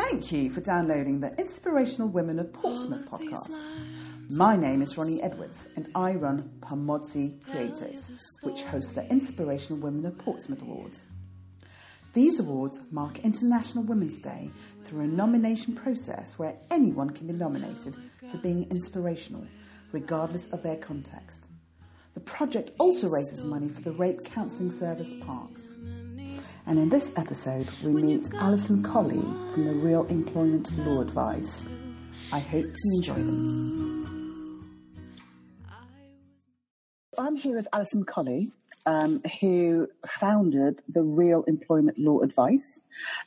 Thank you for downloading the Inspirational Women of Portsmouth podcast. My name is Ronnie Edwards and I run Pamodzi Creatives, which hosts the Inspirational Women of Portsmouth Awards. These awards mark International Women's Day through a nomination process where anyone can be nominated for being inspirational, regardless of their context. The project also raises money for the Rape Counselling Service PARCS. And in this episode, we meet Alison Colley from the Real Employment Law Advice. I hope you enjoy them. I'm here with Alison Colley, um, who founded the Real Employment Law Advice.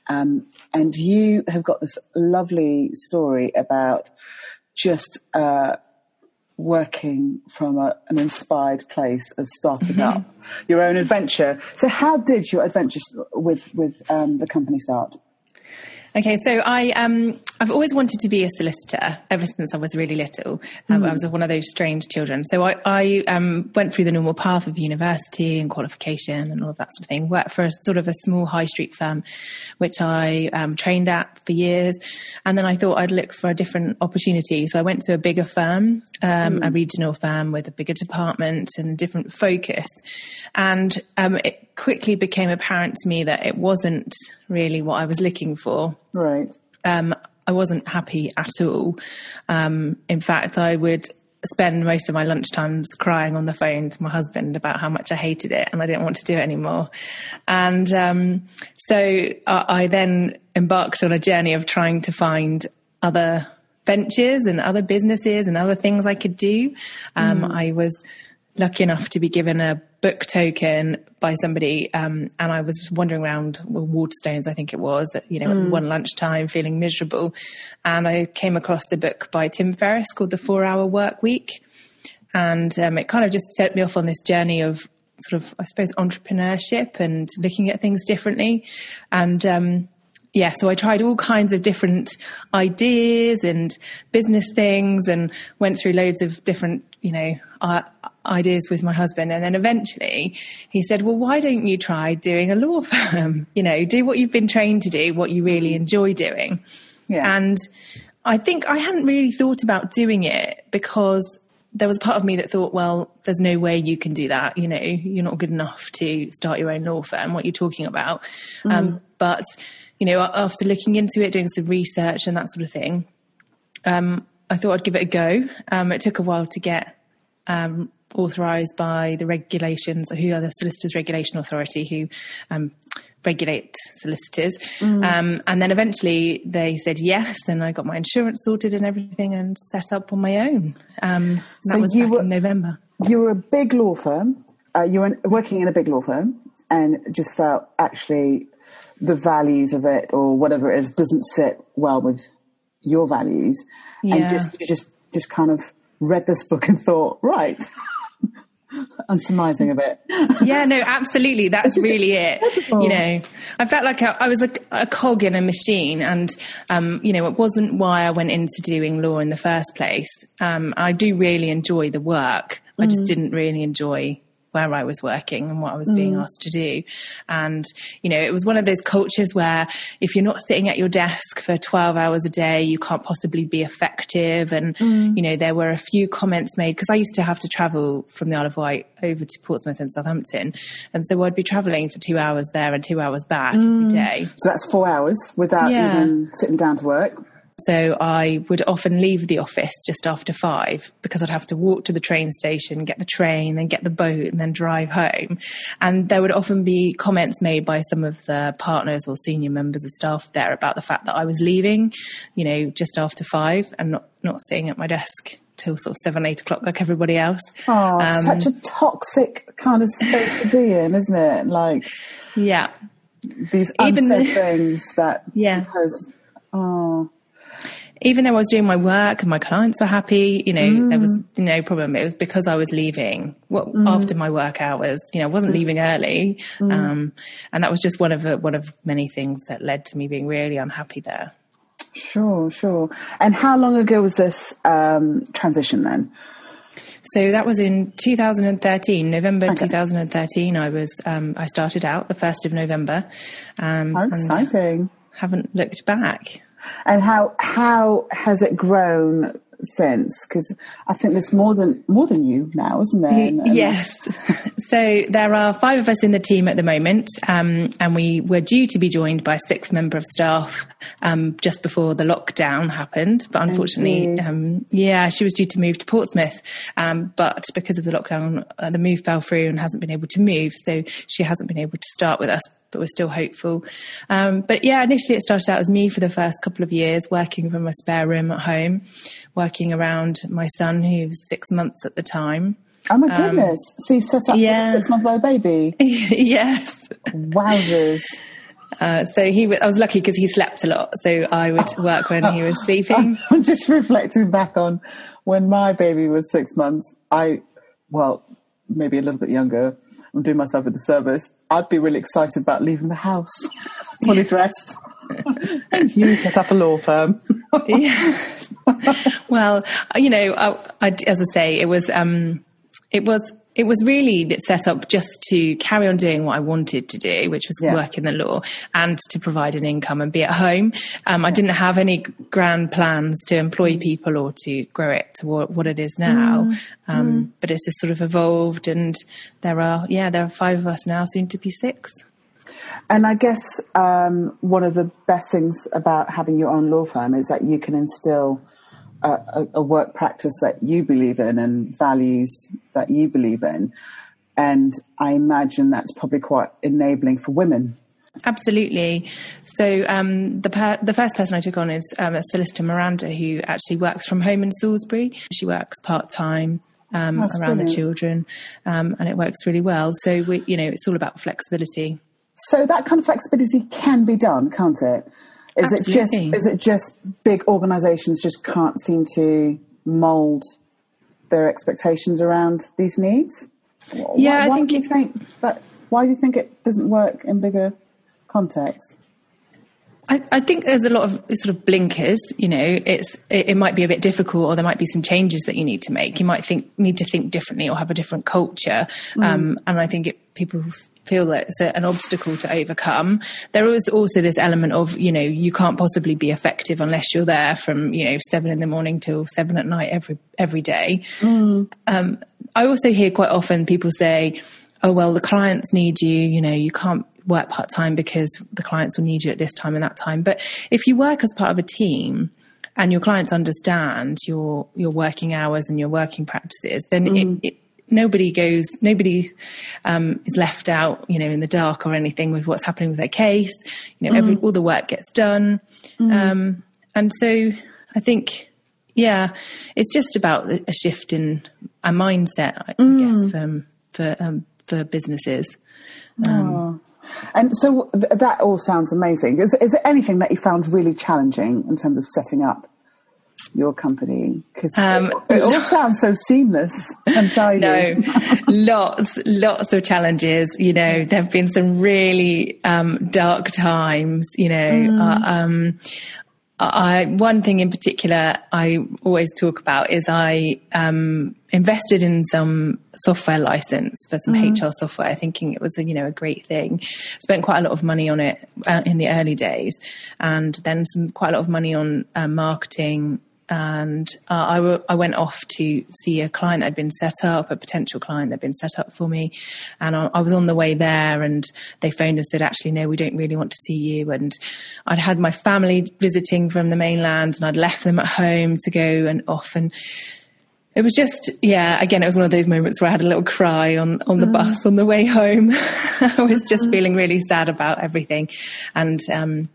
Um, and you have got this lovely story about just uh, working from a, an inspired place of starting mm-hmm. up your own adventure. So, how did your adventure with with um, the company start? Okay, so I um, I've always wanted to be a solicitor ever since I was really little. Um, mm. I was one of those strange children. So I, I um, went through the normal path of university and qualification and all of that sort of thing. Worked for a sort of a small high street firm, which I um, trained at for years, and then I thought I'd look for a different opportunity. So I went to a bigger firm, mm. a regional firm with a bigger department and a different focus, and um, it quickly became apparent to me that it wasn't really what I was looking for. Right. Um, I wasn't happy at all. Um, in fact, I would spend most of my lunchtimes crying on the phone to my husband about how much I hated it and I didn't want to do it anymore. And um, so I, I then embarked on a journey of trying to find other ventures and other businesses and other things I could do. Um, mm. I was lucky enough to be given a book token by somebody, um, and I was wandering around Waterstones, I think it was, you know, mm. one lunchtime, feeling miserable, and I came across the book by Tim Ferriss called The Four Hour Work Week, and um, it kind of just set me off on this journey of sort of, I suppose, entrepreneurship and looking at things differently, and um, yeah, so I tried all kinds of different ideas and business things and went through loads of different, you know, uh, ideas with my husband. And then eventually he said, well, why don't you try doing a law firm? You know, do what you've been trained to do, what you really enjoy doing. Yeah. And I think I hadn't really thought about doing it because there was part of me that thought, well, there's no way you can do that. You know, you're not good enough to start your own law firm. What you're talking about. Mm. Um, but you know, after looking into it, doing some research and that sort of thing, um, I thought I'd give it a go. Um, it took a while to get um, authorised by the regulations, who are the Solicitors Regulation Authority, who um, regulate solicitors. Mm. Um, and then eventually they said yes, and I got my insurance sorted and everything, and set up on my own. Um, that so was back were, in November. You were a big law firm. Uh, you were working in a big law firm, and just felt actually the values of it or whatever it is doesn't sit well with your values, yeah. and just you just just kind of read this book and thought, right. I'm surmising a bit. yeah, no, absolutely. That's really it. You know, I felt like I, I was a, a, cog in a machine, and um, you know, it wasn't why I went into doing law in the first place. Um, I do really enjoy the work. I just mm. didn't really enjoy where I was working and what I was mm. being asked to do. And, you know, it was one of those cultures where if you're not sitting at your desk for 12 hours a day, you can't possibly be effective. And, mm. you know, there were a few comments made because I used to have to travel from the Isle of Wight over to Portsmouth and Southampton. And so I'd be traveling for two hours there and two hours back mm. every day. So that's four hours without yeah. even sitting down to work. So I would often leave the office just after five because I'd have to walk to the train station, get the train, then get the boat, and then drive home. And there would often be comments made by some of the partners or senior members of staff there about the fact that I was leaving, you know, just after five and not, not sitting at my desk till sort of seven, eight o'clock like everybody else. Oh, um, such a toxic kind of space to be in, isn't it? Like, yeah. These unsaid Even, things that, yeah. Because, oh even though I was doing my work and my clients were happy, you know, mm. there was mm. no problem. It was because I was leaving well, mm. after my work hours. You know, I wasn't mm. leaving early, mm. um, and that was just one of the, one of many things that led to me being really unhappy there. Sure, sure. And how long ago was this um, transition then? So that was in 2013, November okay. 2013. I was um, I started out the first of November. Um, how exciting! Haven't looked back. And how how has it grown since? Because I think there's more than more than you now, isn't there? And, and yes. so there are five of us in the team at the moment, um, and we were due to be joined by a sixth member of staff um, just before the lockdown happened. But unfortunately, um, yeah, she was due to move to Portsmouth, um, but because of the lockdown, uh, the move fell through and hasn't been able to move. So she hasn't been able to start with us but we're still hopeful. Um, but yeah, initially it started out as me for the first couple of years, working from a spare room at home, working around my son, who was six months at the time. Oh my um, goodness! Um, so you set up yeah. a six-month-old baby. yes. Wowzers. Uh, so he, w- I was lucky because he slept a lot. So I would work when he was sleeping. I'm just reflecting back on when my baby was six months. I, well, maybe a little bit younger. I'm doing myself a disservice. I'd be really excited about leaving the house fully dressed. and you set up a law firm. yes. Well, you know, I, I, as I say, it was um, it was it was really set up just to carry on doing what I wanted to do, which was yeah. work in the law and to provide an income and be at home. Um, I didn't have any grand plans to employ people or to grow it to what, what it is now. Mm. Um, mm. But it's just sort of evolved, and there are yeah, there are five of us now, soon to be six. And I guess um, one of the best things about having your own law firm is that you can instill a, a, work practice that you believe in and values that you believe in. And I imagine that's probably quite enabling for women. Absolutely. So um, the per- the first person I took on is um, a solicitor Miranda, who actually works from home in Salisbury. She works part time. Um, around brilliant. the children, um, and it works really well. So we, you know, it's all about flexibility. So that kind of flexibility can be done, can't it? Is Absolutely. it just is it just big organisations just can't seem to mould their expectations around these needs? Yeah, why, I think do you think that. Why do you think it doesn't work in bigger contexts? I, I, think there's a lot of sort of blinkers. You know, it's it, it, might be a bit difficult, or there might be some changes that you need to make. You might think need to think differently, or have a different culture. Mm. Um, and I think it, people feel that it's an obstacle to overcome. There is also this element of, you know, you can't possibly be effective unless you're there from, you know, seven in the morning till seven at night every every day. Mm. Um, I also hear quite often people say, "Oh well, the clients need you. You know, you can't work part time because the clients will need you at this time and that time." But if you work as part of a team and your clients understand your your working hours and your working practices, then mm. it, it nobody goes, nobody um, is left out, you know, in the dark or anything with what's happening with their case. You know, every, mm. all the work gets done. Mm. Um, and so I think, yeah, it's just about a shift in a mindset, I mm. guess, for, for, um, for businesses. Oh. And so th- that all sounds amazing. Is, is there anything that you found really challenging in terms of setting up your company? Because um, it, it, all sounds so seamless and tidy. No, lots, lots of challenges. You know, there have been some really um, dark times. You know, mm. uh, um, I, one thing in particular I always talk about is I um, invested in some software license for some mm. Mm-hmm. HR software, thinking it was a, you know a great thing. Spent quite a lot of money on it uh, in the early days, and then some quite a lot of money on uh, marketing and uh, I, w- I went off to see a client that had been set up, a potential client that had been set up for me. And I, I, was on the way there, and they phoned and said, Actually, no, we don't really want to see you. And I'd had my family visiting from the mainland, and I'd left them at home to go and off. And it was just, yeah, again, it was one of those moments where I had a little cry on, on the mm. bus on the way home. I was just mm. feeling really sad about everything. And, um,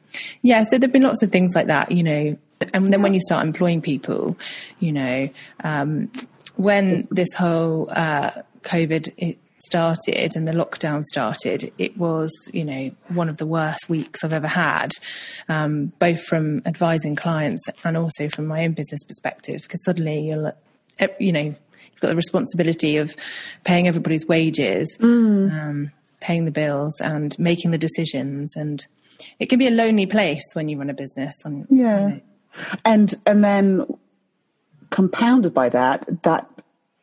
yeah, so there've been lots of things like that, you know, and then when you start employing people, you know, um, when this whole uh, COVID started and the lockdown started, it was, you know, one of the worst weeks I've ever had, um, both from advising clients and also from my own business perspective, because suddenly you're, you know, you've got the responsibility of paying everybody's wages, mm. um, paying the bills, and making the decisions. And it can be a lonely place when you run a business. And, yeah. You know, and and then compounded by that, that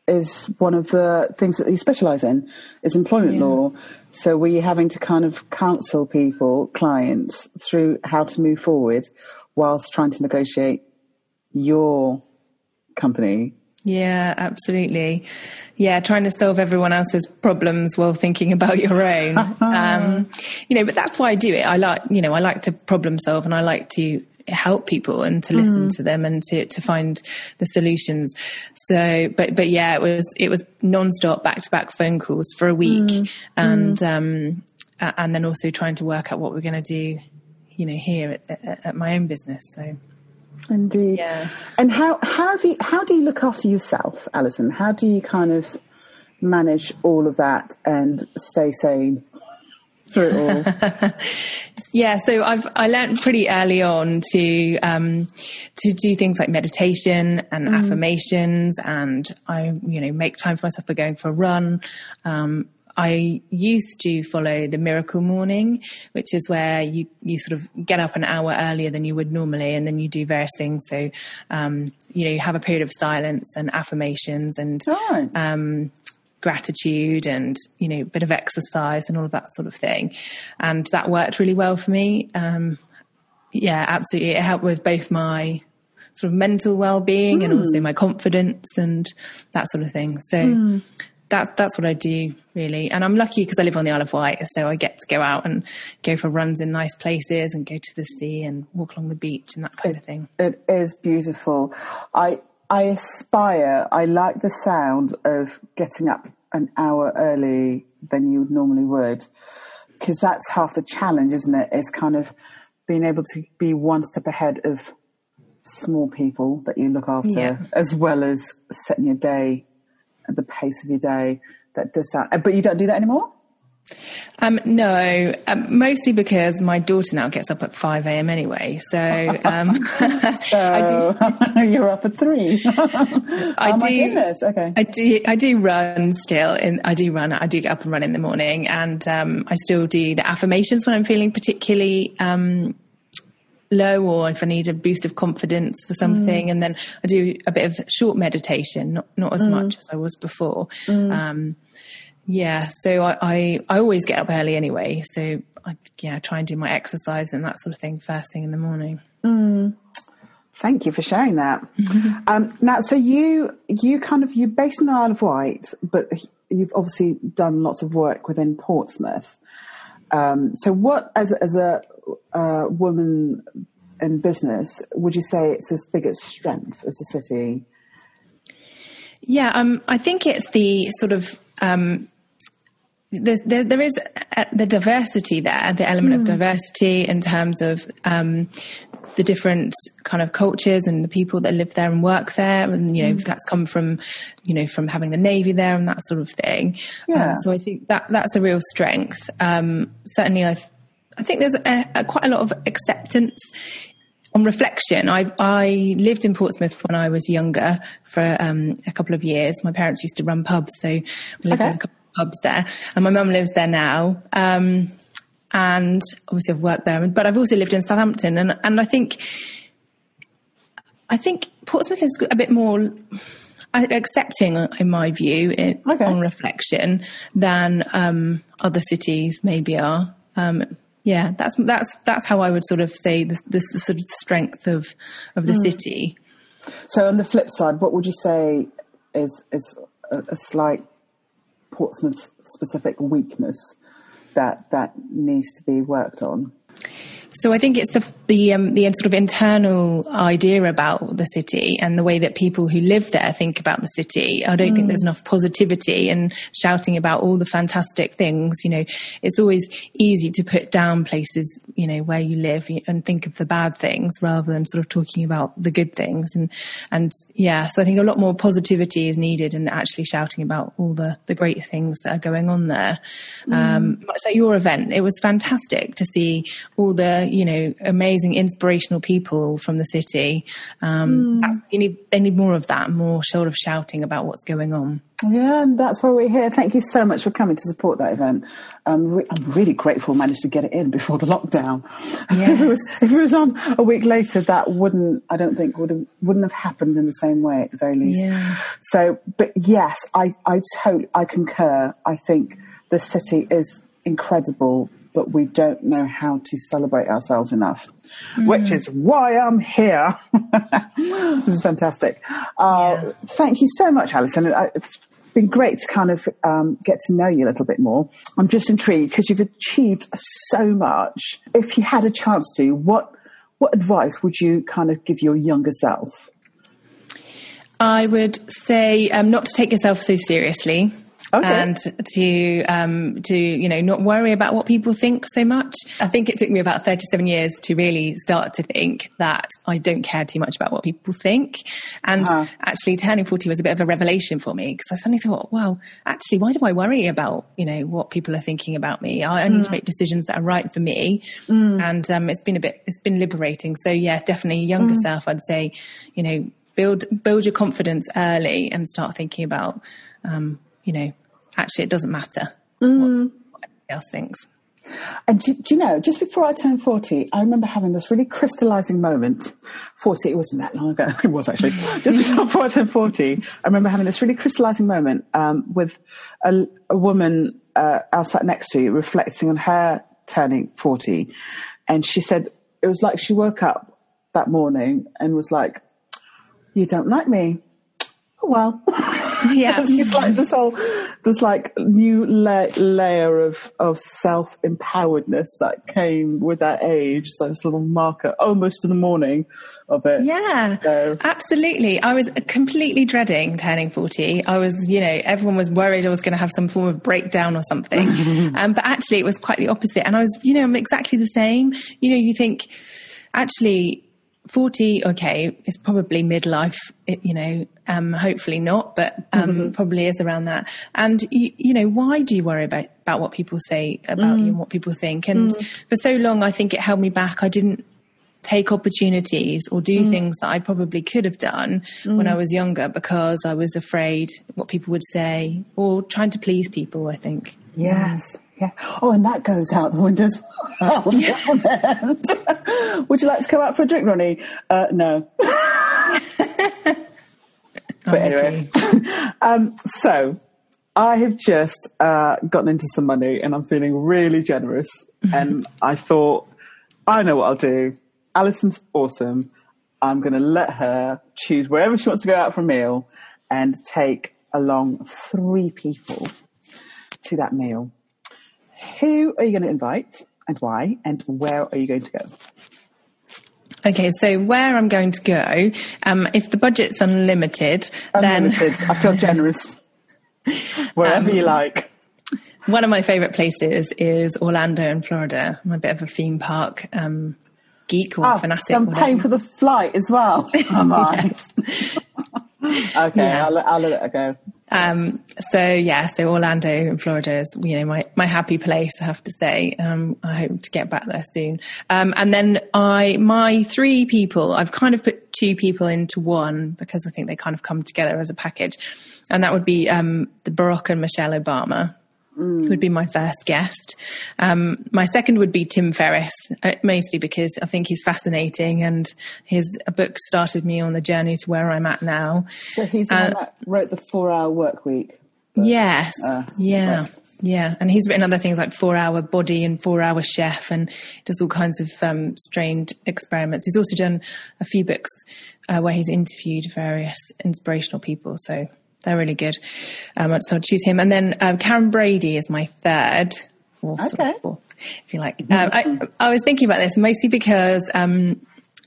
is one of the things that you specialise in is employment yeah. law. So we're having to kind of counsel people, clients, through how to move forward whilst trying to negotiate your company yeah, absolutely. Yeah, trying to solve everyone else's problems while thinking about your own. um, you know, but that's why I do it. I like, you know, I like to problem solve and I like to help people and to listen mm. to them and to, to find the solutions. So, but, but yeah, it was, it was nonstop back to back phone calls for a week mm. and, mm. um, and then also trying to work out what we're going to do, you know, here at, at, at my own business. So, Indeed. Yeah. And how how do you, how do you look after yourself, Alison? How do you kind of manage all of that and stay sane through it all? yeah, so I've I learned pretty early on to um, to do things like meditation and mm. affirmations, and I you know make time for myself by going for a run. Um, I used to follow the miracle morning, which is where you, you sort of get up an hour earlier than you would normally, and then you do various things. So, um, you know, you have a period of silence and affirmations and oh. um, gratitude and, you know, a bit of exercise and all of that sort of thing. And that worked really well for me. Um, yeah, absolutely. It helped with both my sort of mental well-being mm. and also hmm. my confidence and that sort of thing. So, mm that's that's what I do really, and I'm lucky because I live on the Isle of Wight, so I get to go out and go for runs in nice places and go to the sea and walk along the beach and that kind it, of thing. It is beautiful. I I aspire. I like the sound of getting up an hour early than you normally would, because that's half the challenge, isn't it? it? Is kind of being able to be one step ahead of small people that you look after, yeah. as well as setting your day at the pace of your day. That does sound, but you don't do that anymore? Um, no, um, mostly because my daughter now gets up at 5 a.m. anyway. So, um, so do, you're up at three. I oh do. Okay. I do. I do run still. In, I do run. I do get up and run in the morning, and um, I still do the affirmations when I'm feeling particularly um, low or if I need a boost of confidence for something. Mm. And then I do a bit of short meditation, not, not as mm. much as I was before. Mm. Yeah, so I, I, I, always get up early anyway. So I yeah, try and do my exercise and that sort of thing first thing in the morning. Mm. Thank you for sharing that. Um, now, so you you kind of you're based in the Isle of Wight, but you've obviously done lots of work within Portsmouth. Um, so, what as as a uh, woman in business, would you say it's its biggest strength as a city? Yeah, um, I think it's the sort of um, there, there is the diversity there, the element mm. of hmm. diversity in terms of um, the different kind of cultures and the people that live there and work there, and you know mm. that's come from you know from having the navy there and that sort of thing. Yeah. Um, so I think that that's a real strength. Um, certainly, I th- I think there's a, a, quite a lot of acceptance on reflection, I, I lived in Portsmouth when I was younger for um, a couple of years. My parents used to run pubs, so we lived okay. in a couple of pubs there, and my mum lives there now. Um, and obviously, I've worked there, but I've also lived in Southampton, and and I think I think Portsmouth is a bit more accepting, in my view, in, okay. on reflection, than um, other cities maybe are. Um, yeah, that's that's that's how I would sort of say this, this sort of strength of of the mm. city. So on the flip side, what would you say is is a, a slight Portsmouth specific weakness that that needs to be worked on? So I think it's the the um, the sort of internal idea about the city and the way that people who live there think about the city. I don't mm. think there's enough positivity and shouting about all the fantastic things. You know, it's always easy to put down places, you know, where you live and think of the bad things rather than sort of talking about the good things. And and yeah, so I think a lot more positivity is needed and actually shouting about all the the great things that are going on there. Mm. Um, much like your event, it was fantastic to see all the you know, amazing, inspirational people from the city. Um, mm. You need they need more of that, more sort of shouting about what's going on. Yeah, and that's why we're here. Thank you so much for coming to support that event. Um, re- I'm really grateful I managed to get it in before the lockdown. Yeah. if, it was, if it was on a week later, that wouldn't, I don't think, would have, wouldn't have happened in the same way at the very least. Yeah. So, but yes, I, I totally, I concur. I think the city is incredible, but we don't know how to celebrate ourselves enough. Mm. Which is why I'm here. this is fantastic. Uh, yeah. Thank you so much, Alison. It's been great to kind of um, get to know you a little bit more. I'm just intrigued because you've achieved so much. If you had a chance to, what what advice would you kind of give your younger self? I would say um, not to take yourself so seriously. Okay. and to um, to you know not worry about what people think so much. I think it took me about 37 years to really start to think that I don't care too much about what people think. And uh-huh. actually, turning 40 was a bit of a revelation for me because I suddenly thought, well, actually, why do I worry about you know what people are thinking about me? I need mm. to make decisions that are right for me. Mm. And um, it's been a bit, it's been liberating. So yeah, definitely younger mm. self, I'd say, you know, build build your confidence early and start thinking about um, you know, actually it doesn't matter mm. what, what anybody else thinks. And do, do, you know, just before I turned 40, I remember having this really crystallizing moment. 40, it wasn't that long ago. It was actually. just before I turned 40, I remember having this really crystallizing moment um, with a, a woman uh, I sat next to reflecting on her turning 40. And she said, it was like she woke up that morning and was like, You don't like me. Oh, well. Yeah. it's like this whole this like new la- layer of of self empoweredness that came with that age. So this little marker, almost in the morning of it. Yeah, so. absolutely. I was completely dreading turning forty. I was, you know, everyone was worried I was going to have some form of breakdown or something, um, but actually it was quite the opposite. And I was, you know, I'm exactly the same. You know, you think actually 40 okay it's probably midlife you know um, hopefully not but um, mm-hmm. probably is around that and you, you, know why do you worry about, about what people say about mm. you and what people think and mm. for so long i think it held me back i didn't take opportunities or do mm. things that i probably could have done when i mm. was younger because i was afraid what people would say or trying to please people i think yes yeah. Oh, and that goes out the window as well. Would you like to come out for a drink, Ronnie? Uh, no. but anyway, um, so I have just uh, gotten into some money and I'm feeling really generous. Mm-hmm. And I thought, I know what I'll do. Alison's awesome. I'm going to let her choose wherever she wants to go out for a meal and take along three people to that meal. Who are you going to invite and why? And where are you going to go? Okay, so where I'm going to go, um, if the budget's unlimited, unlimited. then I feel generous. Wherever um, you like. One of my favourite places is Orlando in Florida. I'm a bit of a theme park um, geek or oh, fanatic. I'm paying for the flight as well. Oh, okay, yeah. I'll, I'll let it go. Um, so yeah, so Orlando in Florida is, you know, my, my happy place, I have to say. Um, I hope to get back there soon. Um, and then I, my three people, I've kind of put two people into one because I think they kind of come together as a package. And that would be, um, the Barack and Michelle Obama mm. would be my first guest. Um, my second would be Tim Ferriss, uh, mostly because I think he's fascinating and his book started me on the journey to where I'm at now. So he's the uh, one that wrote the Four Hour Work Week. But, yes. Uh, yeah. Right. Yeah, and he's written other things like Four Hour Body and Four Hour Chef, and does all kinds of um, strange experiments. He's also done a few books uh, where he's interviewed various inspirational people. So they're really good. Um, so I'll choose him. And then um, Karren Brady is my third. okay. If you like. Um, I, I, was thinking about this mostly because um,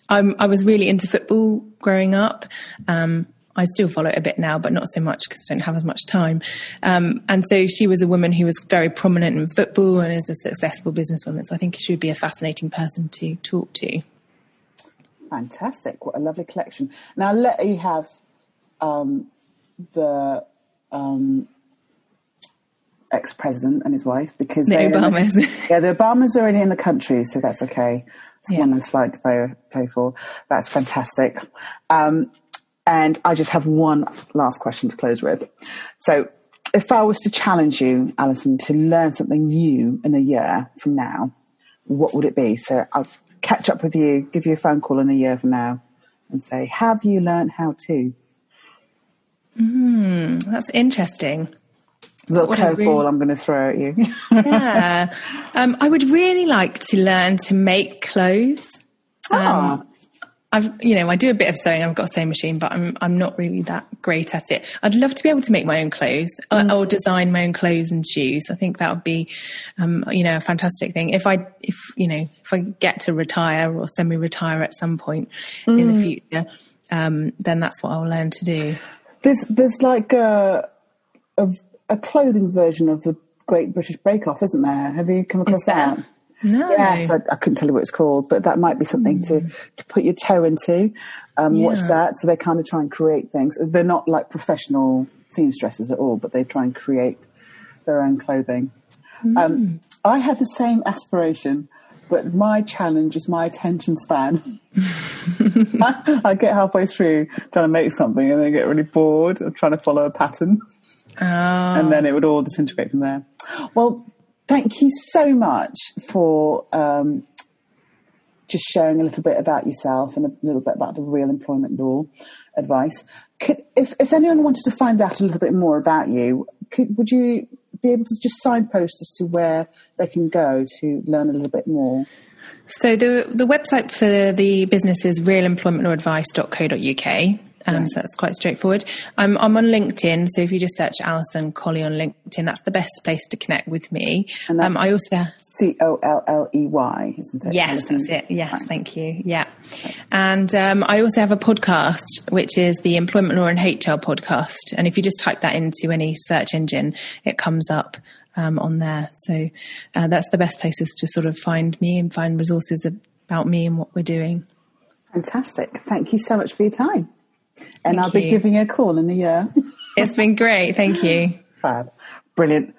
i was really into football growing up. Um, I still follow it a bit now, but not so much because I don't have as much time. Um, and so she was a woman who was very prominent in football and is a successful businesswoman. So I think she would be a fascinating person to talk to. Fantastic. What a lovely collection. Now, let you have um, the um, ex-president and his wife because The Obamas. yeah, the Obamas are already in the country, so that's okay. It's Yeah. one less flight to pay, pay for. That's fantastic. Um, and I just have one last question to close with. So, if I was to challenge you, Alison, to learn something new in a year from now, what would it be? So, I'll catch up with you, give you a phone call in a year from now, and say, "Have you learned how to?" That's interesting. Little curveball really- I'm going to throw at you. Yeah. um, I would really like to learn to make clothes. Ah. I've, you know, I do a bit of sewing. I've got a sewing machine, but I'm I'm not really that great at it. I'd love to be able to make my own clothes or, or design my own clothes and shoes. I think that would be, um, you know, a fantastic thing. If I, if you know, if I get to retire or semi-retire at some point in the future, um, then that's what I'll learn to do. There's there's like a, a a clothing version of the Great British Bake Off, isn't there? Have you come across Is that? No. Yes, I, I couldn't tell you what it's called, but that might be something to, to put your toe into. Um, Watch that. So they kind of try and create things. They're not like professional seamstresses at all, but they try and create their own clothing. Um, I had the same aspiration, but my challenge is my attention span. I, I get halfway through trying to make something and then get really bored of trying to follow a pattern Oh, and then it would all disintegrate from there. Well, thank you so much for um, just sharing a little bit about yourself and a little bit about the real employment law advice. Could, if, if anyone wanted to find out a little bit more about you, could, would you be able to just signpost as to where they can go to learn a little bit more? So the the website for the business is realemploymentlawsadvice.co.uk. Um, So that's quite straightforward. I'm, I'm on LinkedIn, so if you just search Alison Colley on LinkedIn, that's the best place to connect with me. Um, I also C O L L E Y, isn't it? Yes, that's it. Yes, thank you. Yeah. And um, I also have a podcast, which is the Employment Law and HR podcast. And if you just type that into any search engine, it comes up um, on there. So uh, that's the best places to sort of find me and find resources about me and what we're doing. Fantastic. Thank you so much for your time. And Thank I'll be giving a call in a year. It's been great. Thank you. Fab. Brilliant.